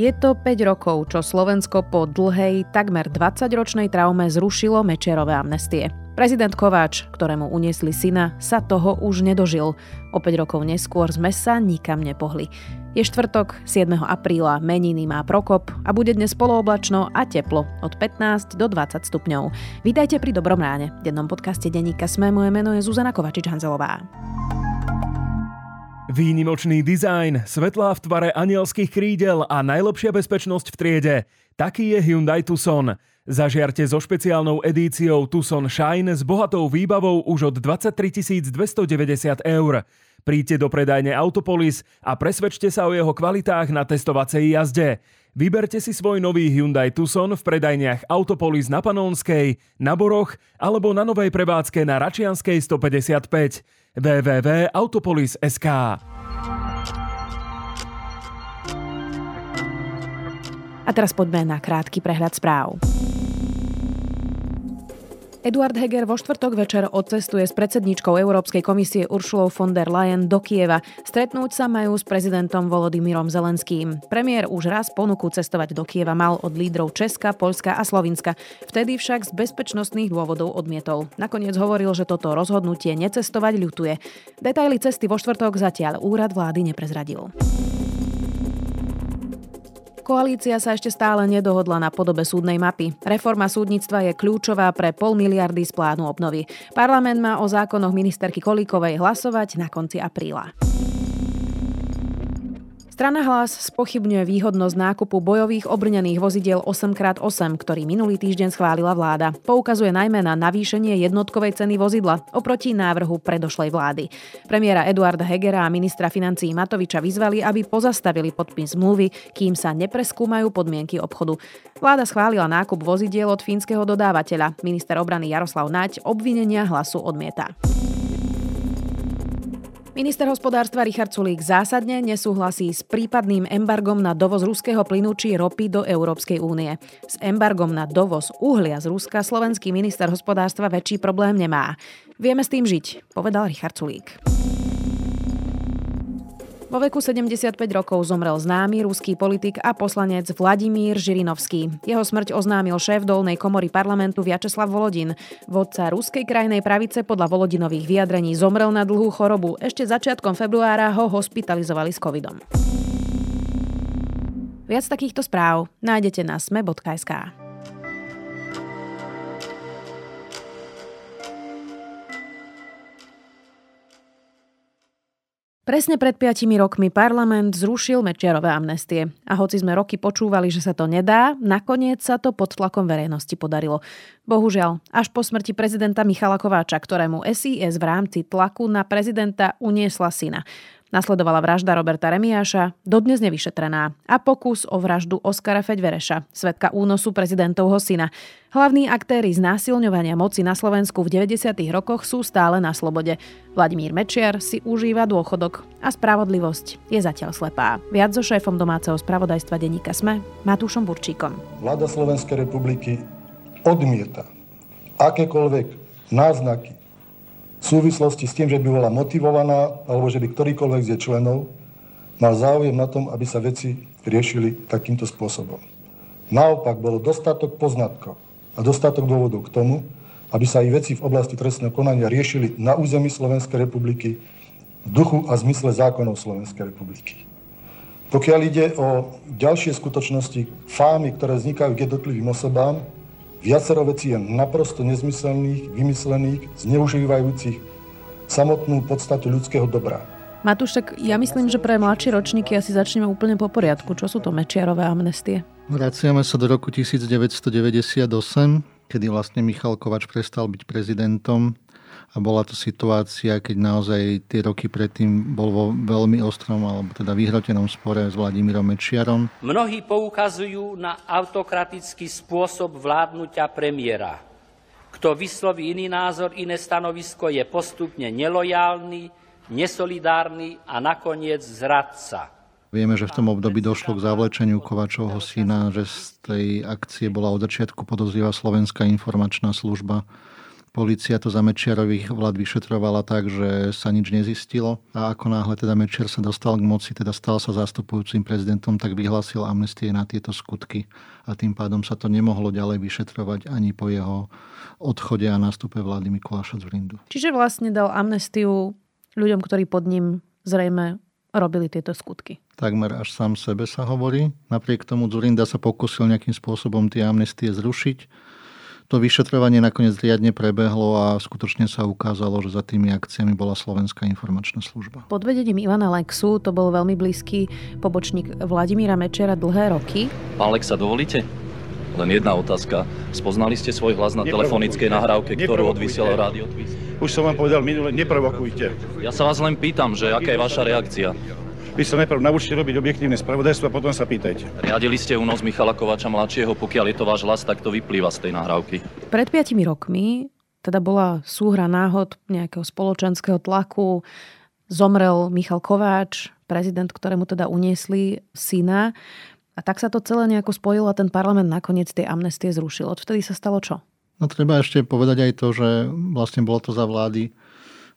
Je to 5 rokov, čo Slovensko po dlhej, takmer 20-ročnej traume zrušilo Mečerové amnestie. Prezident Kováč, ktorému uniesli syna, sa toho už nedožil. O 5 rokov neskôr sme sa nikam nepohli. Je štvrtok, 7. apríla, meniny má Prokop a bude dnes polooblačno a teplo od 15 do 20 stupňov. Vítajte pri Dobrom ráne. V dennom podcaste Denníka Sme moje meno je Zuzana Kovačič-Hanzelová. Výnimočný dizajn, svetlá v tvare anielských krídel a najlepšia bezpečnosť v triede. Taký je Hyundai Tucson. Zažiarte so špeciálnou edíciou Tucson Shine s bohatou výbavou už od 23 290 eur. Príďte do predajne Autopolis a presvedčte sa o jeho kvalitách na testovacej jazde. Vyberte si svoj nový Hyundai Tucson v predajniach Autopolis na Panónskej, na Boroch alebo na novej prevádzke na Račianskej 155 www.autopolis.sk A teraz poďme na krátky prehľad správ. Eduard Heger vo štvrtok večer odcestuje s predsedničkou Európskej komisie Uršulou von der Leyen do Kieva. Stretnúť sa majú s prezidentom Volodymyrom Zelenským. Premiér už raz ponuku cestovať do Kieva mal od lídrov Česka, Polska a Slovinska. Vtedy však z bezpečnostných dôvodov odmietol. Nakoniec hovoril, že toto rozhodnutie necestovať ľutuje. Detaily cesty vo štvrtok zatiaľ úrad vlády neprezradil. Koalícia sa ešte stále nedohodla na podobe súdnej mapy. Reforma súdnictva je kľúčová pre pol miliardy z plánu obnovy. Parlament má o zákonoch ministerky Kolíkovej hlasovať na konci apríla. Strana hlas spochybňuje výhodnosť nákupu bojových obrnených vozidiel 8x8, ktorý minulý týždeň schválila vláda. Poukazuje najmä na navýšenie jednotkovej ceny vozidla oproti návrhu predošlej vlády. Premiéra Eduarda Hegera a ministra financí Matoviča vyzvali, aby pozastavili podpis zmluvy, kým sa nepreskúmajú podmienky obchodu. Vláda schválila nákup vozidiel od fínskeho dodávateľa. Minister obrany Jaroslav Naď obvinenia hlasu odmieta. Minister hospodárstva Richard Sulík zásadne nesúhlasí s prípadným embargom na dovoz ruského plynu či ropy do Európskej únie. S embargom na dovoz uhlia z Ruska slovenský minister hospodárstva väčší problém nemá. Vieme s tým žiť, povedal Richard Sulík. Vo veku 75 rokov zomrel známy ruský politik a poslanec Vladimír Žirinovský. Jeho smrť oznámil šéf dolnej komory parlamentu Vyacheslav Volodin. Vodca ruskej krajnej pravice podľa Volodinových vyjadrení zomrel na dlhú chorobu. Ešte začiatkom februára ho hospitalizovali s covidom. Viac takýchto správ nájdete na sme.sk. Presne pred piatimi rokmi parlament zrušil Mečiarové amnestie. A hoci sme roky počúvali, že sa to nedá, nakoniec sa to pod tlakom verejnosti podarilo. Bohužiaľ, až po smrti prezidenta Michala Kováča, ktorému SIS v rámci tlaku na prezidenta uniesla syna. Nasledovala vražda Roberta Remiáša, dodnes nevyšetrená, a pokus o vraždu Oskara Feďvereša, svetka únosu prezidentovho syna. Hlavní aktéry znásilňovania moci na Slovensku v 90. rokoch sú stále na slobode. Vladimír Mečiar si užíva dôchodok a spravodlivosť je zatiaľ slepá. Viac so šéfom domáceho spravodajstva denníka SME, Matúšom Burčíkom. Vláda Slovenskej republiky odmieta akékoľvek náznaky v súvislosti s tým, že by bola motivovaná, alebo že by ktorýkoľvek z členov mal záujem na tom, aby sa veci riešili takýmto spôsobom. Naopak bolo dostatok poznatkov a dostatok dôvodov k tomu, aby sa aj veci v oblasti trestného konania riešili na území Slovenskej republiky v duchu a zmysle zákonov Slovenskej republiky. Pokiaľ ide o ďalšie skutočnosti, fámy, ktoré vznikajú k jednotlivým osobám, Viacero vecí je naprosto nezmyselných, vymyslených, zneužívajúcich samotnú podstatu ľudského dobra. Matúš, tak ja myslím, že pre mladšie ročníky asi začneme úplne po poriadku. Čo sú to Mečiarové amnestie? Vraciame sa do roku 1998, kedy vlastne Michal Kovač prestal byť prezidentom a bola to situácia, keď naozaj tie roky predtým bol vo veľmi ostrom alebo teda vyhrotenom spore s Vladimírom Mečiarom. Mnohí poukazujú na autokratický spôsob vládnutia premiéra. Kto vysloví iný názor, iné stanovisko, je postupne nelojálny, nesolidárny a nakoniec zradca. Vieme, že v tom období došlo k zavlečeniu Kovačovho syna, že z tej akcie bola od začiatku podozrieva Slovenská informačná služba Polícia to za Mečiarových vlád vyšetrovala tak, že sa nič nezistilo a ako náhle teda Mečiar sa dostal k moci, teda stal sa zastupujúcim prezidentom, tak vyhlásil amnestie na tieto skutky a tým pádom sa to nemohlo ďalej vyšetrovať ani po jeho odchode a nástupe vlády Mikuláša Zurindu. Čiže vlastne dal amnestiu ľuďom, ktorí pod ním zrejme robili tieto skutky. Takmer až sám sebe sa hovorí. Napriek tomu Zurinda sa pokusil nejakým spôsobom tie amnestie zrušiť to vyšetrovanie nakoniec riadne prebehlo a skutočne sa ukázalo, že za tými akciami bola Slovenská informačná služba. Pod vedením Ivana Lexu to bol veľmi blízky pobočník Vladimíra Mečera dlhé roky. Pán Lexa, dovolíte? Len jedna otázka. Spoznali ste svoj hlas na telefonickej nahrávke, ktorú odvysielal rádio Už som vám povedal minule, neprovokujte. Ja sa vás len pýtam, že aká je vaša reakcia? Vy sa najprv naučte robiť objektívne spravodajstvo a potom sa pýtajte. Riadili ste únos Michala Kovača mladšieho, pokiaľ je to váš hlas, tak to vyplýva z tej nahrávky. Pred 5 rokmi teda bola súhra náhod nejakého spoločenského tlaku. Zomrel Michal Kováč, prezident, ktorému teda uniesli syna. A tak sa to celé nejako spojilo a ten parlament nakoniec tie amnestie zrušil. Odvtedy sa stalo čo? No treba ešte povedať aj to, že vlastne bolo to za vlády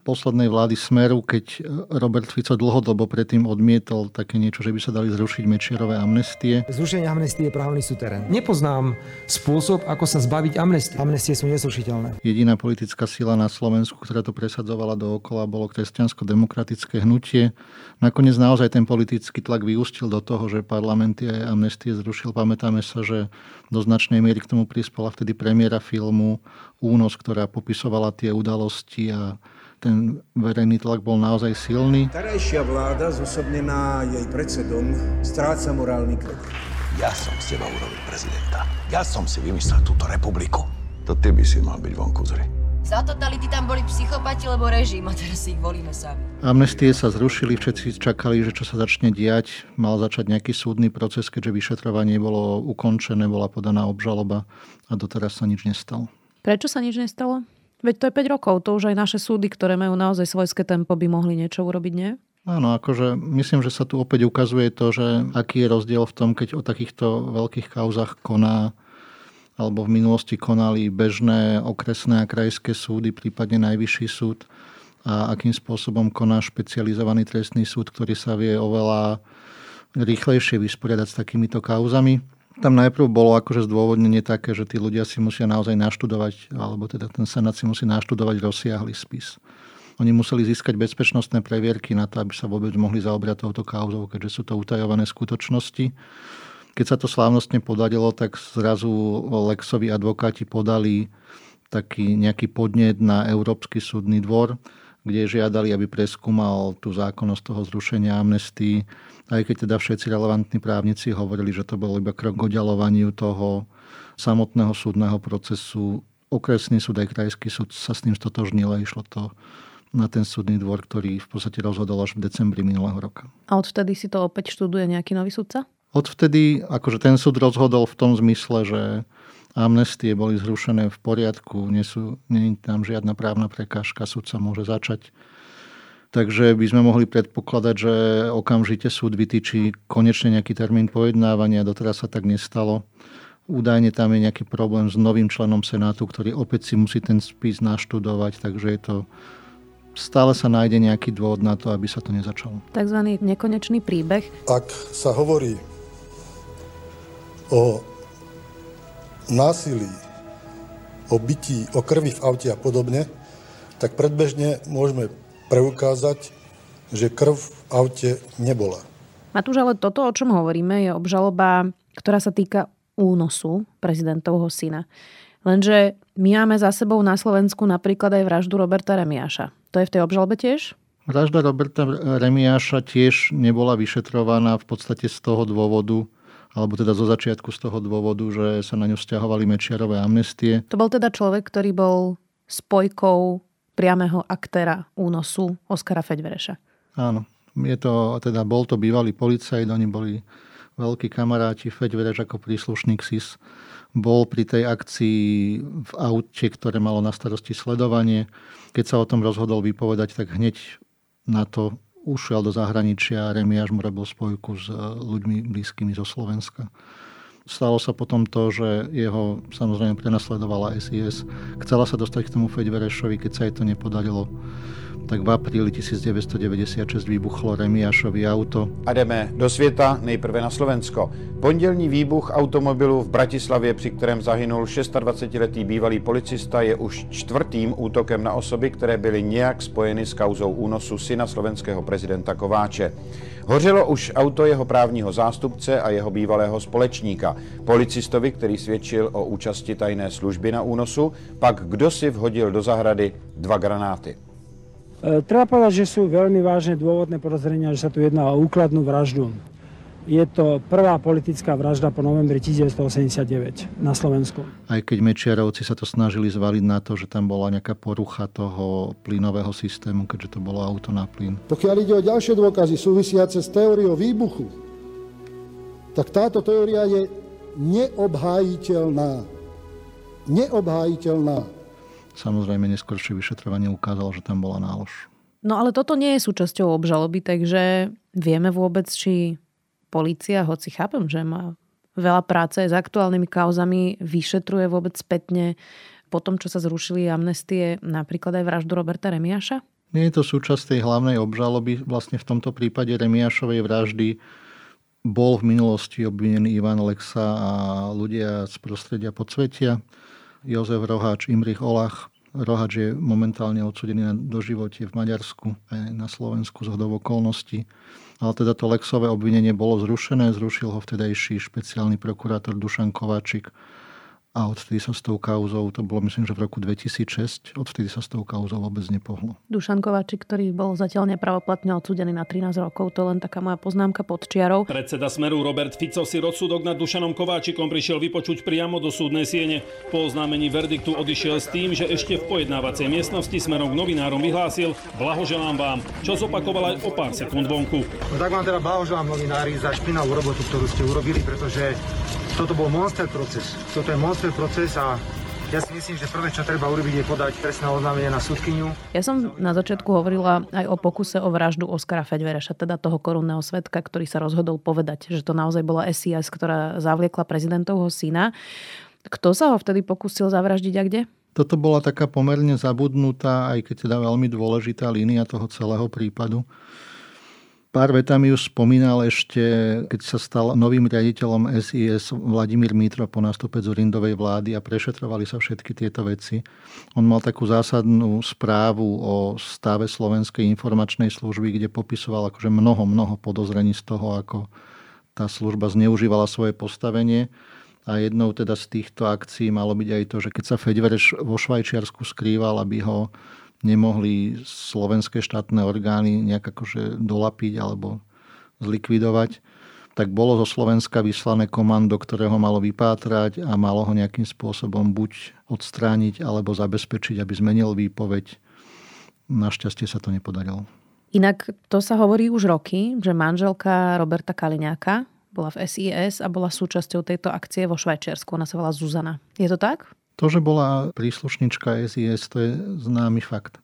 poslednej vlády Smeru, keď Robert Fico dlhodobo predtým odmietol také niečo, že by sa dali zrušiť Mečierové amnestie. Zrušenie amnestie je právny suterén. Nepoznám spôsob, ako sa zbaviť amnestie. Amnestie sú nezrušiteľné. Jediná politická sila na Slovensku, ktorá to presadzovala dookola, bolo kresťansko-demokratické hnutie. Nakoniec naozaj ten politický tlak vyústil do toho, že parlamenty aj amnestie zrušil. Pamätáme sa, že do značnej miery k tomu prispela vtedy premiéra filmu Únos, ktorá popisovala tie udalosti a ten verejný tlak bol naozaj silný. Tarajšia vláda, zosobnená jej predsedom, stráca morálny kredit. Ja som z teba urobil prezidenta. Ja som si vymyslel túto republiku. To ty by si mal byť vonku zri. Za totality tam boli psychopati, lebo režim a teraz si ich volíme sami. Amnestie sa zrušili, všetci čakali, že čo sa začne diať. Mal začať nejaký súdny proces, keďže vyšetrovanie bolo ukončené, bola podaná obžaloba a doteraz sa nič nestalo. Prečo sa nič nestalo? Veď to je 5 rokov, to už aj naše súdy, ktoré majú naozaj svojské tempo, by mohli niečo urobiť, nie? Áno, akože myslím, že sa tu opäť ukazuje to, že aký je rozdiel v tom, keď o takýchto veľkých kauzach koná alebo v minulosti konali bežné okresné a krajské súdy, prípadne najvyšší súd a akým spôsobom koná špecializovaný trestný súd, ktorý sa vie oveľa rýchlejšie vysporiadať s takýmito kauzami. Tam najprv bolo akože zdôvodnenie také, že tí ľudia si musia naozaj naštudovať, alebo teda ten senát si musí naštudovať rozsiahly spis. Oni museli získať bezpečnostné previerky na to, aby sa vôbec mohli zaobrať touto kauzou, keďže sú to utajované skutočnosti. Keď sa to slávnostne podarilo, tak zrazu Lexovi advokáti podali taký nejaký podnet na Európsky súdny dvor, kde žiadali, aby preskúmal tú zákonnosť toho zrušenia amnestii aj keď teda všetci relevantní právnici hovorili, že to bolo iba krok k oddalovaniu toho samotného súdneho procesu. Okresný súd aj krajský súd sa s ním stotožnil a išlo to na ten súdny dvor, ktorý v podstate rozhodol až v decembri minulého roka. A odvtedy si to opäť študuje nejaký nový sudca? Odvtedy, akože ten súd rozhodol v tom zmysle, že amnestie boli zrušené v poriadku, nie, sú, nie je tam žiadna právna prekážka, sudca môže začať Takže by sme mohli predpokladať, že okamžite súd vytýči konečne nejaký termín pojednávania. Doteraz sa tak nestalo. Údajne tam je nejaký problém s novým členom Senátu, ktorý opäť si musí ten spis naštudovať, takže je to stále sa nájde nejaký dôvod na to, aby sa to nezačalo. Takzvaný nekonečný príbeh. Ak sa hovorí o násilí, o bytí, o krvi v aute a podobne, tak predbežne môžeme preukázať, že krv v aute nebola. Matúš, ale toto, o čom hovoríme, je obžaloba, ktorá sa týka únosu prezidentovho syna. Lenže my máme za sebou na Slovensku napríklad aj vraždu Roberta Remiáša. To je v tej obžalobe tiež? Vražda Roberta Remiáša tiež nebola vyšetrovaná v podstate z toho dôvodu, alebo teda zo začiatku z toho dôvodu, že sa na ňu stiahovali Mečiarové amnestie. To bol teda človek, ktorý bol spojkou priameho aktéra únosu Oskara Feďvereša. Áno, je to, teda bol to bývalý policajt, oni boli veľkí kamaráti, Feďvereš ako príslušník SIS bol pri tej akcii v aute, ktoré malo na starosti sledovanie. Keď sa o tom rozhodol vypovedať, tak hneď na to ušiel do zahraničia Remiáš mu robil spojku s ľuďmi blízkymi zo Slovenska. Stalo sa potom to, že jeho samozrejme prenasledovala SIS. Chcela sa dostať k tomu Feďverešovi, keď sa jej to nepodarilo tak v apríli 1996 vybuchlo Remiášovi auto. A jdeme do světa, nejprve na Slovensko. Pondělní výbuch automobilu v Bratislavě, při kterém zahynul 26-letý bývalý policista, je už čtvrtým útokem na osoby, které byly nějak spojeny s kauzou únosu syna slovenského prezidenta Kováče. Hořelo už auto jeho právního zástupce a jeho bývalého společníka. Policistovi, který svědčil o účasti tajné služby na únosu, pak kdo si vhodil do zahrady dva granáty. E, treba povedať, že sú veľmi vážne dôvodné podozrenia, že sa tu jedná o úkladnú vraždu. Je to prvá politická vražda po novembri 1989 na Slovensku. Aj keď Mečiarovci sa to snažili zvaliť na to, že tam bola nejaká porucha toho plynového systému, keďže to bolo auto na plyn. Pokiaľ ide o ďalšie dôkazy súvisiace s teóriou výbuchu, tak táto teória je neobhájiteľná. Neobhájiteľná. Samozrejme, neskôršie vyšetrovanie ukázalo, že tam bola nálož. No ale toto nie je súčasťou obžaloby, takže vieme vôbec, či policia, hoci chápem, že má veľa práce s aktuálnymi kauzami, vyšetruje vôbec spätne po tom, čo sa zrušili amnestie, napríklad aj vraždu Roberta Remiaša? Nie je to súčasť tej hlavnej obžaloby. Vlastne v tomto prípade Remiašovej vraždy bol v minulosti obvinený Ivan Lexa a ľudia z prostredia podsvetia. Jozef Roháč, Imrich Olach. Roháč je momentálne odsudený na doživotie v Maďarsku aj na Slovensku z hodov okolností. Ale teda to Lexové obvinenie bolo zrušené, zrušil ho vtedajší špeciálny prokurátor Dušan Kováčik a odtedy sa s tou kauzou, to bolo myslím, že v roku 2006, odtedy sa s tou kauzou vôbec nepohlo. Dušan Kováčik, ktorý bol zatiaľ nepravoplatne odsudený na 13 rokov, to len taká moja poznámka pod čiarou. Predseda Smeru Robert Fico si rozsudok nad Dušanom Kováčikom prišiel vypočuť priamo do súdnej siene. Po oznámení verdiktu odišiel s tým, že ešte v pojednávacej miestnosti smerom k novinárom vyhlásil Blahoželám vám, čo zopakoval aj o pár sekúnd vonku. No tak vám teda blahoželám novinári za špinavú robotu, ktorú ste urobili, pretože toto bol monster proces. Toto je monster proces a ja si myslím, že prvé, čo treba urobiť, je podať trestné oznámenie na súdkyňu. Ja som na začiatku hovorila aj o pokuse o vraždu Oskara Fedvereša, teda toho korunného svetka, ktorý sa rozhodol povedať, že to naozaj bola SIS, ktorá zavliekla prezidentovho syna. Kto sa ho vtedy pokúsil zavraždiť a kde? Toto bola taká pomerne zabudnutá, aj keď teda veľmi dôležitá línia toho celého prípadu. Pár vetami už spomínal ešte, keď sa stal novým riaditeľom SIS Vladimír Mitro po nástupe Zurindovej vlády a prešetrovali sa všetky tieto veci. On mal takú zásadnú správu o stave Slovenskej informačnej služby, kde popisoval akože mnoho, mnoho podozrení z toho, ako tá služba zneužívala svoje postavenie. A jednou teda z týchto akcií malo byť aj to, že keď sa Fedvereš vo Švajčiarsku skrýval, aby ho nemohli slovenské štátne orgány nejak akože dolapiť alebo zlikvidovať, tak bolo zo Slovenska vyslané komando, ktoré ho malo vypátrať a malo ho nejakým spôsobom buď odstrániť alebo zabezpečiť, aby zmenil výpoveď. Našťastie sa to nepodarilo. Inak to sa hovorí už roky, že manželka Roberta Kaliňáka bola v SIS a bola súčasťou tejto akcie vo Švajčiarsku. Ona sa volá Zuzana. Je to tak? To, že bola príslušnička SIS, to je známy fakt.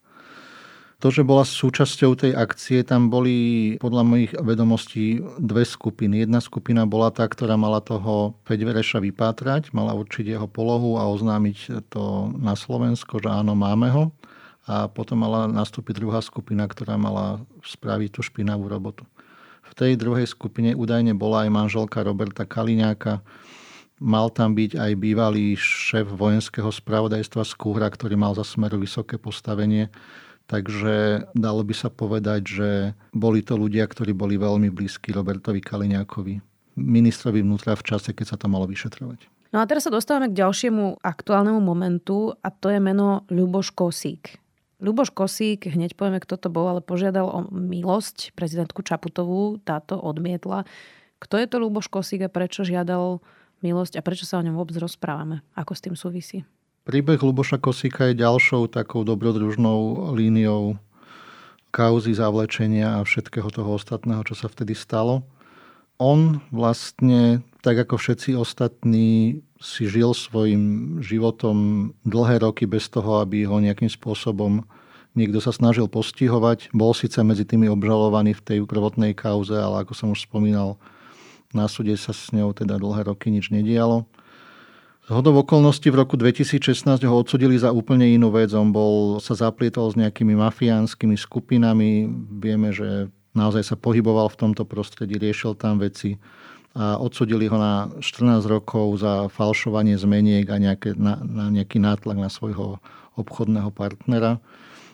To, že bola súčasťou tej akcie, tam boli podľa mojich vedomostí dve skupiny. Jedna skupina bola tá, ktorá mala toho Feďvereša vypátrať, mala určiť jeho polohu a oznámiť to na Slovensko, že áno, máme ho. A potom mala nastúpiť druhá skupina, ktorá mala spraviť tú špinavú robotu. V tej druhej skupine údajne bola aj manželka Roberta Kaliňáka, Mal tam byť aj bývalý šéf vojenského spravodajstva Skúhra, ktorý mal za smeru vysoké postavenie. Takže dalo by sa povedať, že boli to ľudia, ktorí boli veľmi blízki Robertovi Kaliňákovi, ministrovi vnútra v čase, keď sa to malo vyšetrovať. No a teraz sa dostávame k ďalšiemu aktuálnemu momentu a to je meno Ľuboš Kosík. Ľuboš Kosík, hneď povieme, kto to bol, ale požiadal o milosť prezidentku Čaputovú, táto odmietla. Kto je to Ľuboš Kosík a prečo žiadal milosť a prečo sa o ňom vôbec rozprávame? Ako s tým súvisí? Príbeh Luboša Kosíka je ďalšou takou dobrodružnou líniou kauzy zavlečenia a všetkého toho ostatného, čo sa vtedy stalo. On vlastne, tak ako všetci ostatní, si žil svojim životom dlhé roky bez toho, aby ho nejakým spôsobom niekto sa snažil postihovať. Bol síce medzi tými obžalovaní v tej prvotnej kauze, ale ako som už spomínal, Na súde sa s ňou teda dlhé roky nič nedialo. Z hodov okolností v roku 2016 ho odsudili za úplne inú vec. On bol, sa zaplietol s nejakými mafiánskymi skupinami. Vieme, že naozaj sa pohyboval v tomto prostredí, riešil tam veci a odsudili ho na 14 rokov za falšovanie zmeniek a nejaké, na, na nejaký nátlak na svojho obchodného partnera.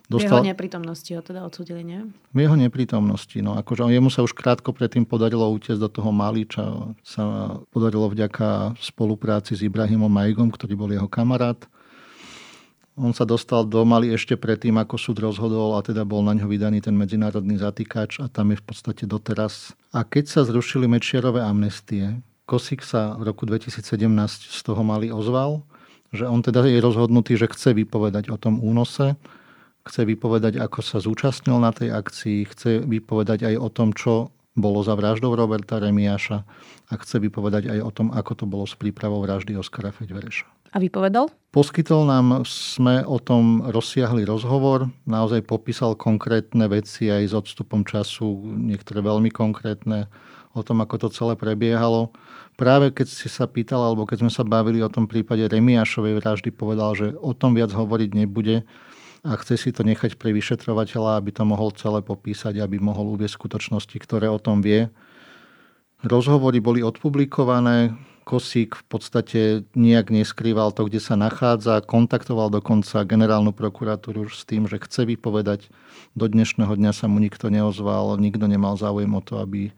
Dostal... V jeho neprítomnosti ho teda odsudili, nie? V jeho neprítomnosti. No, akože jemu sa už krátko predtým podarilo utiecť do toho Mali, čo sa podarilo vďaka spolupráci s Ibrahimom Majgom, ktorý bol jeho kamarát. On sa dostal do Mali ešte predtým, ako súd rozhodol a teda bol na ňo vydaný ten medzinárodný zatýkač a tam je v podstate doteraz. A keď sa zrušili Mečiarové amnestie, Kosik sa v roku 2017 z toho Mali ozval, že on teda je rozhodnutý, že chce vypovedať o tom únose chce vypovedať, ako sa zúčastnil na tej akcii, chce vypovedať aj o tom, čo bolo za vraždou Roberta Remiáša a chce vypovedať aj o tom, ako to bolo s prípravou vraždy Oskara Feďvereša. A vypovedal? Poskytol nám sme o tom rozsiahly rozhovor, naozaj popísal konkrétne veci aj s odstupom času, niektoré veľmi konkrétne, o tom, ako to celé prebiehalo. Práve keď si sa pýtal, alebo keď sme sa bavili o tom prípade Remiášovej vraždy, povedal, že o tom viac hovoriť nebude, a chce si to nechať pre vyšetrovateľa, aby to mohol celé popísať, aby mohol uvieť skutočnosti, ktoré o tom vie. Rozhovory boli odpublikované, Kosík v podstate nijak neskrýval to, kde sa nachádza, kontaktoval dokonca generálnu prokuratúru s tým, že chce vypovedať. Do dnešného dňa sa mu nikto neozval, nikto nemal záujem o to, aby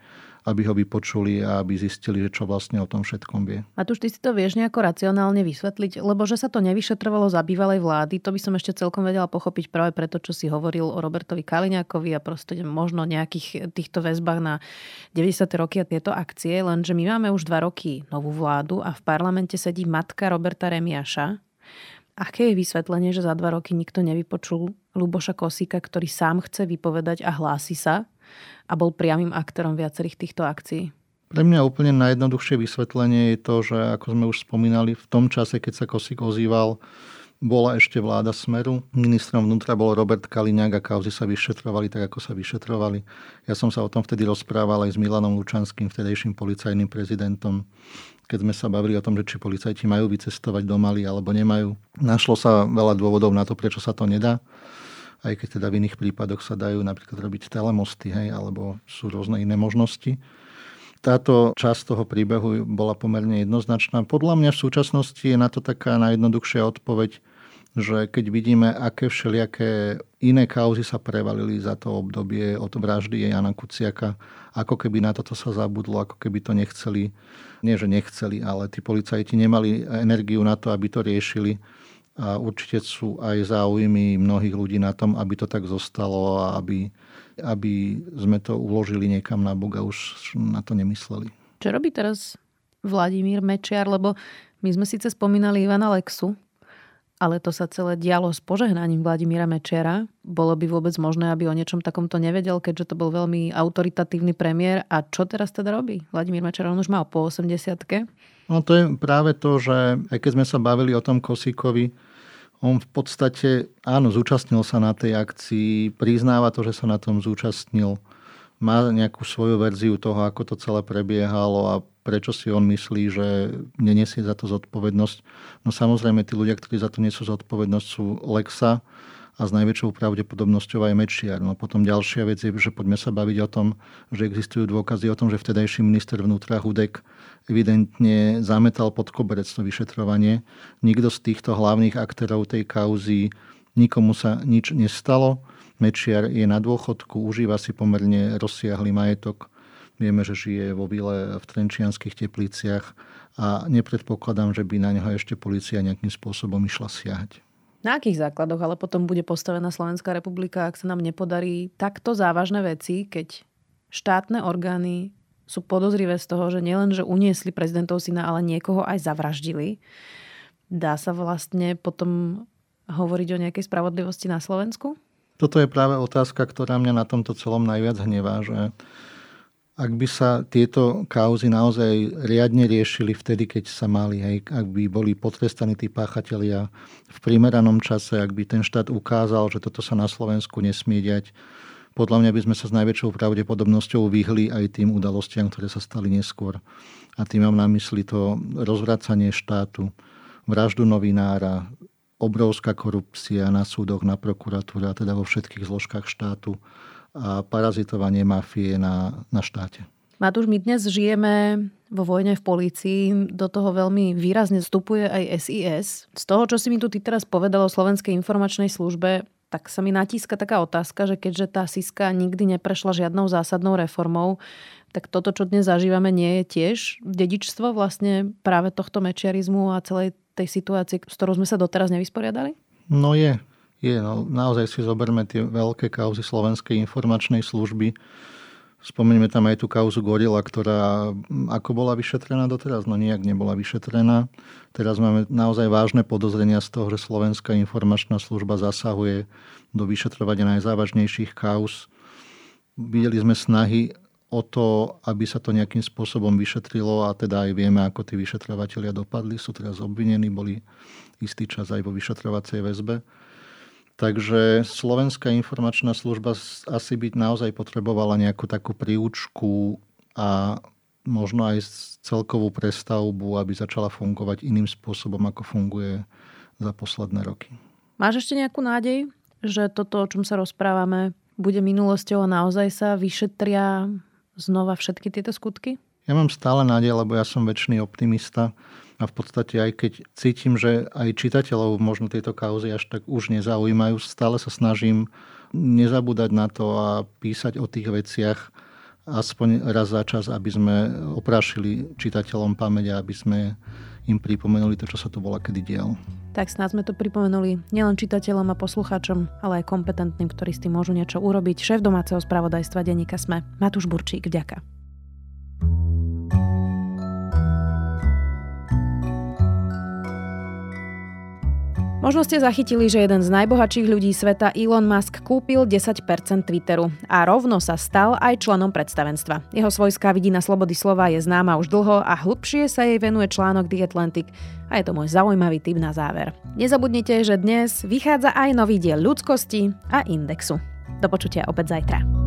aby ho vypočuli a aby zistili, že čo vlastne o tom všetkom vie. A tu ty si to vieš nejako racionálne vysvetliť, lebo že sa to nevyšetrovalo za bývalej vlády, to by som ešte celkom vedela pochopiť práve preto, čo si hovoril o Robertovi Kaliňákovi a proste možno nejakých týchto väzbách na 90. roky a tieto akcie, lenže my máme už dva roky novú vládu a v parlamente sedí matka Roberta Remiaša, Aké je vysvetlenie, že za dva roky nikto nevypočul Luboša Kosíka, ktorý sám chce vypovedať a hlási sa? A bol priamým aktorom viacerých týchto akcií? Pre mňa úplne najjednoduchšie vysvetlenie je to, že ako sme už spomínali, v tom čase, keď sa Kosík ozýval, bola ešte vláda Smeru. Ministrom vnútra bol Robert Kaliňák a kauzy sa vyšetrovali tak, ako sa vyšetrovali. Ja som sa o tom vtedy rozprával aj s Milanom Lučanským, vtedejším policajným prezidentom, keď sme sa bavili o tom, že či policajti majú vycestovať do Mali alebo nemajú. Našlo sa veľa dôvodov na to, prečo sa to nedá aj keď teda v iných prípadoch sa dajú napríklad robiť telemosty, hej, alebo sú rôzne iné možnosti. Táto časť toho príbehu bola pomerne jednoznačná. Podľa mňa v súčasnosti je na to taká najjednoduchšia odpoveď, že keď vidíme, aké všelijaké iné kauzy sa prevalili za to obdobie od vraždy Jana Kuciaka, ako keby na toto sa zabudlo, ako keby to nechceli, nie že nechceli, ale tí policajti nemali energiu na to, aby to riešili a určite sú aj záujmy mnohých ľudí na tom, aby to tak zostalo a aby, aby sme to uložili niekam na bok a už na to nemysleli. Čo robí teraz Vladimír Mečiar? Lebo my sme síce spomínali Ivana Lexu, ale to sa celé dialo s požehnaním Vladimíra Mečiara. Bolo by vôbec možné, aby o niečom takomto nevedel, keďže to bol veľmi autoritatívny premiér. A čo teraz teda robí Vladimír Mečiar? On už mal po 80 No to je práve to, že aj keď sme sa bavili o tom Kosíkovi, on v podstate, áno, zúčastnil sa na tej akcii, priznáva to, že sa na tom zúčastnil, má nejakú svoju verziu toho, ako to celé prebiehalo a prečo si on myslí, že nenesie za to zodpovednosť. No samozrejme, tí ľudia, ktorí za to nesú zodpovednosť, sú Lexa, a s najväčšou pravdepodobnosťou aj Mečiar. No potom ďalšia vec je, že poďme sa baviť o tom, že existujú dôkazy o tom, že vtedajší minister vnútra Hudek evidentne zametal pod koberec to vyšetrovanie. Nikto z týchto hlavných aktérov tej kauzy, nikomu sa nič nestalo. Mečiar je na dôchodku, užíva si pomerne rozsiahly majetok. Vieme, že žije vo vile v Trenčianských tepliciach a nepredpokladám, že by na neho ešte policia nejakým spôsobom išla siahať. Na akých základoch ale potom bude postavená Slovenská republika, ak sa nám nepodarí takto závažné veci, keď štátne orgány sú podozrivé z toho, že nielen, že uniesli prezidentov syna, ale niekoho aj zavraždili. Dá sa vlastne potom hovoriť o nejakej spravodlivosti na Slovensku? Toto je práve otázka, ktorá mňa na tomto celom najviac hnevá, že ak by sa tieto kauzy naozaj riadne riešili vtedy, keď sa mali, hej, ak by boli potrestaní tí páchatelia v primeranom čase, ak by ten štát ukázal, že toto sa na Slovensku nesmie diať, podľa mňa by sme sa s najväčšou pravdepodobnosťou vyhli aj tým udalostiam, ktoré sa stali neskôr. A tým mám na mysli to rozvracanie štátu, vraždu novinára, obrovská korupcia na súdoch, na prokuratúre a teda vo všetkých zložkách štátu a parazitovanie mafie na, na štáte. Matúš, my dnes žijeme vo vojne v polícii. Do toho veľmi výrazne vstupuje aj SIS. Z toho, čo si mi tu ty teraz povedal o Slovenskej informačnej službe, tak sa mi natíska taká otázka, že keďže tá SISKA nikdy neprešla žiadnou zásadnou reformou, tak toto, čo dnes zažívame, nie je tiež dedičstvo vlastne práve tohto mečiarizmu a celej tej situácii, s ktorou sme sa doteraz nevysporiadali? No je. Je. No, naozaj si zoberme tie veľké kauzy Slovenskej informačnej služby. Spomenieme tam aj tú kauzu Gorila, ktorá ako bola vyšetrená doteraz, no nijak nebola vyšetrená. Teraz máme naozaj vážne podozrenia z toho, že Slovenská informačná služba zasahuje do vyšetrovania najzávažnejších kauz. Videli sme snahy o to, aby sa to nejakým spôsobom vyšetrilo a teda aj vieme, ako tí vyšetrovateľia dopadli. Sú teraz obvinení, boli istý čas aj vo vyšetrovacej väzbe. Takže Slovenská informačná služba asi by naozaj potrebovala nejakú takú príučku a možno aj celkovú prestavbu, aby začala fungovať iným spôsobom, ako funguje za posledné roky. Máš ešte nejakú nádej, že toto, o čom sa rozprávame, bude minulosťou a naozaj sa vyšetria znova všetky tieto skutky? Ja mám stále nádej, lebo ja som väčší optimista a v podstate aj keď cítim, že aj čitateľov možno tieto kauzy až tak už nezaujímajú, stále sa snažím nezabúdať na to a písať o tých veciach aspoň raz za čas, aby sme oprášili čitateľom pamäť a aby sme im pripomenuli to, čo sa tu bola kedy dialo. Tak snad sme to pripomenuli nielen čitateľom a poslucháčom, ale aj kompetentným, ktorí s tým môžu niečo urobiť. Šéf domáceho spravodajstva denníka Sme, Matúš Burčík, vďaka. Možno ste zachytili, že jeden z najbohatších ľudí sveta Elon Musk kúpil 10% Twitteru a rovno sa stal aj členom predstavenstva. Jeho svojská vidina slobody slova je známa už dlho a hlbšie sa jej venuje článok The Atlantic a je to môj zaujímavý tip na záver. Nezabudnite, že dnes vychádza aj nový diel ľudskosti a indexu. Do počutia opäť zajtra.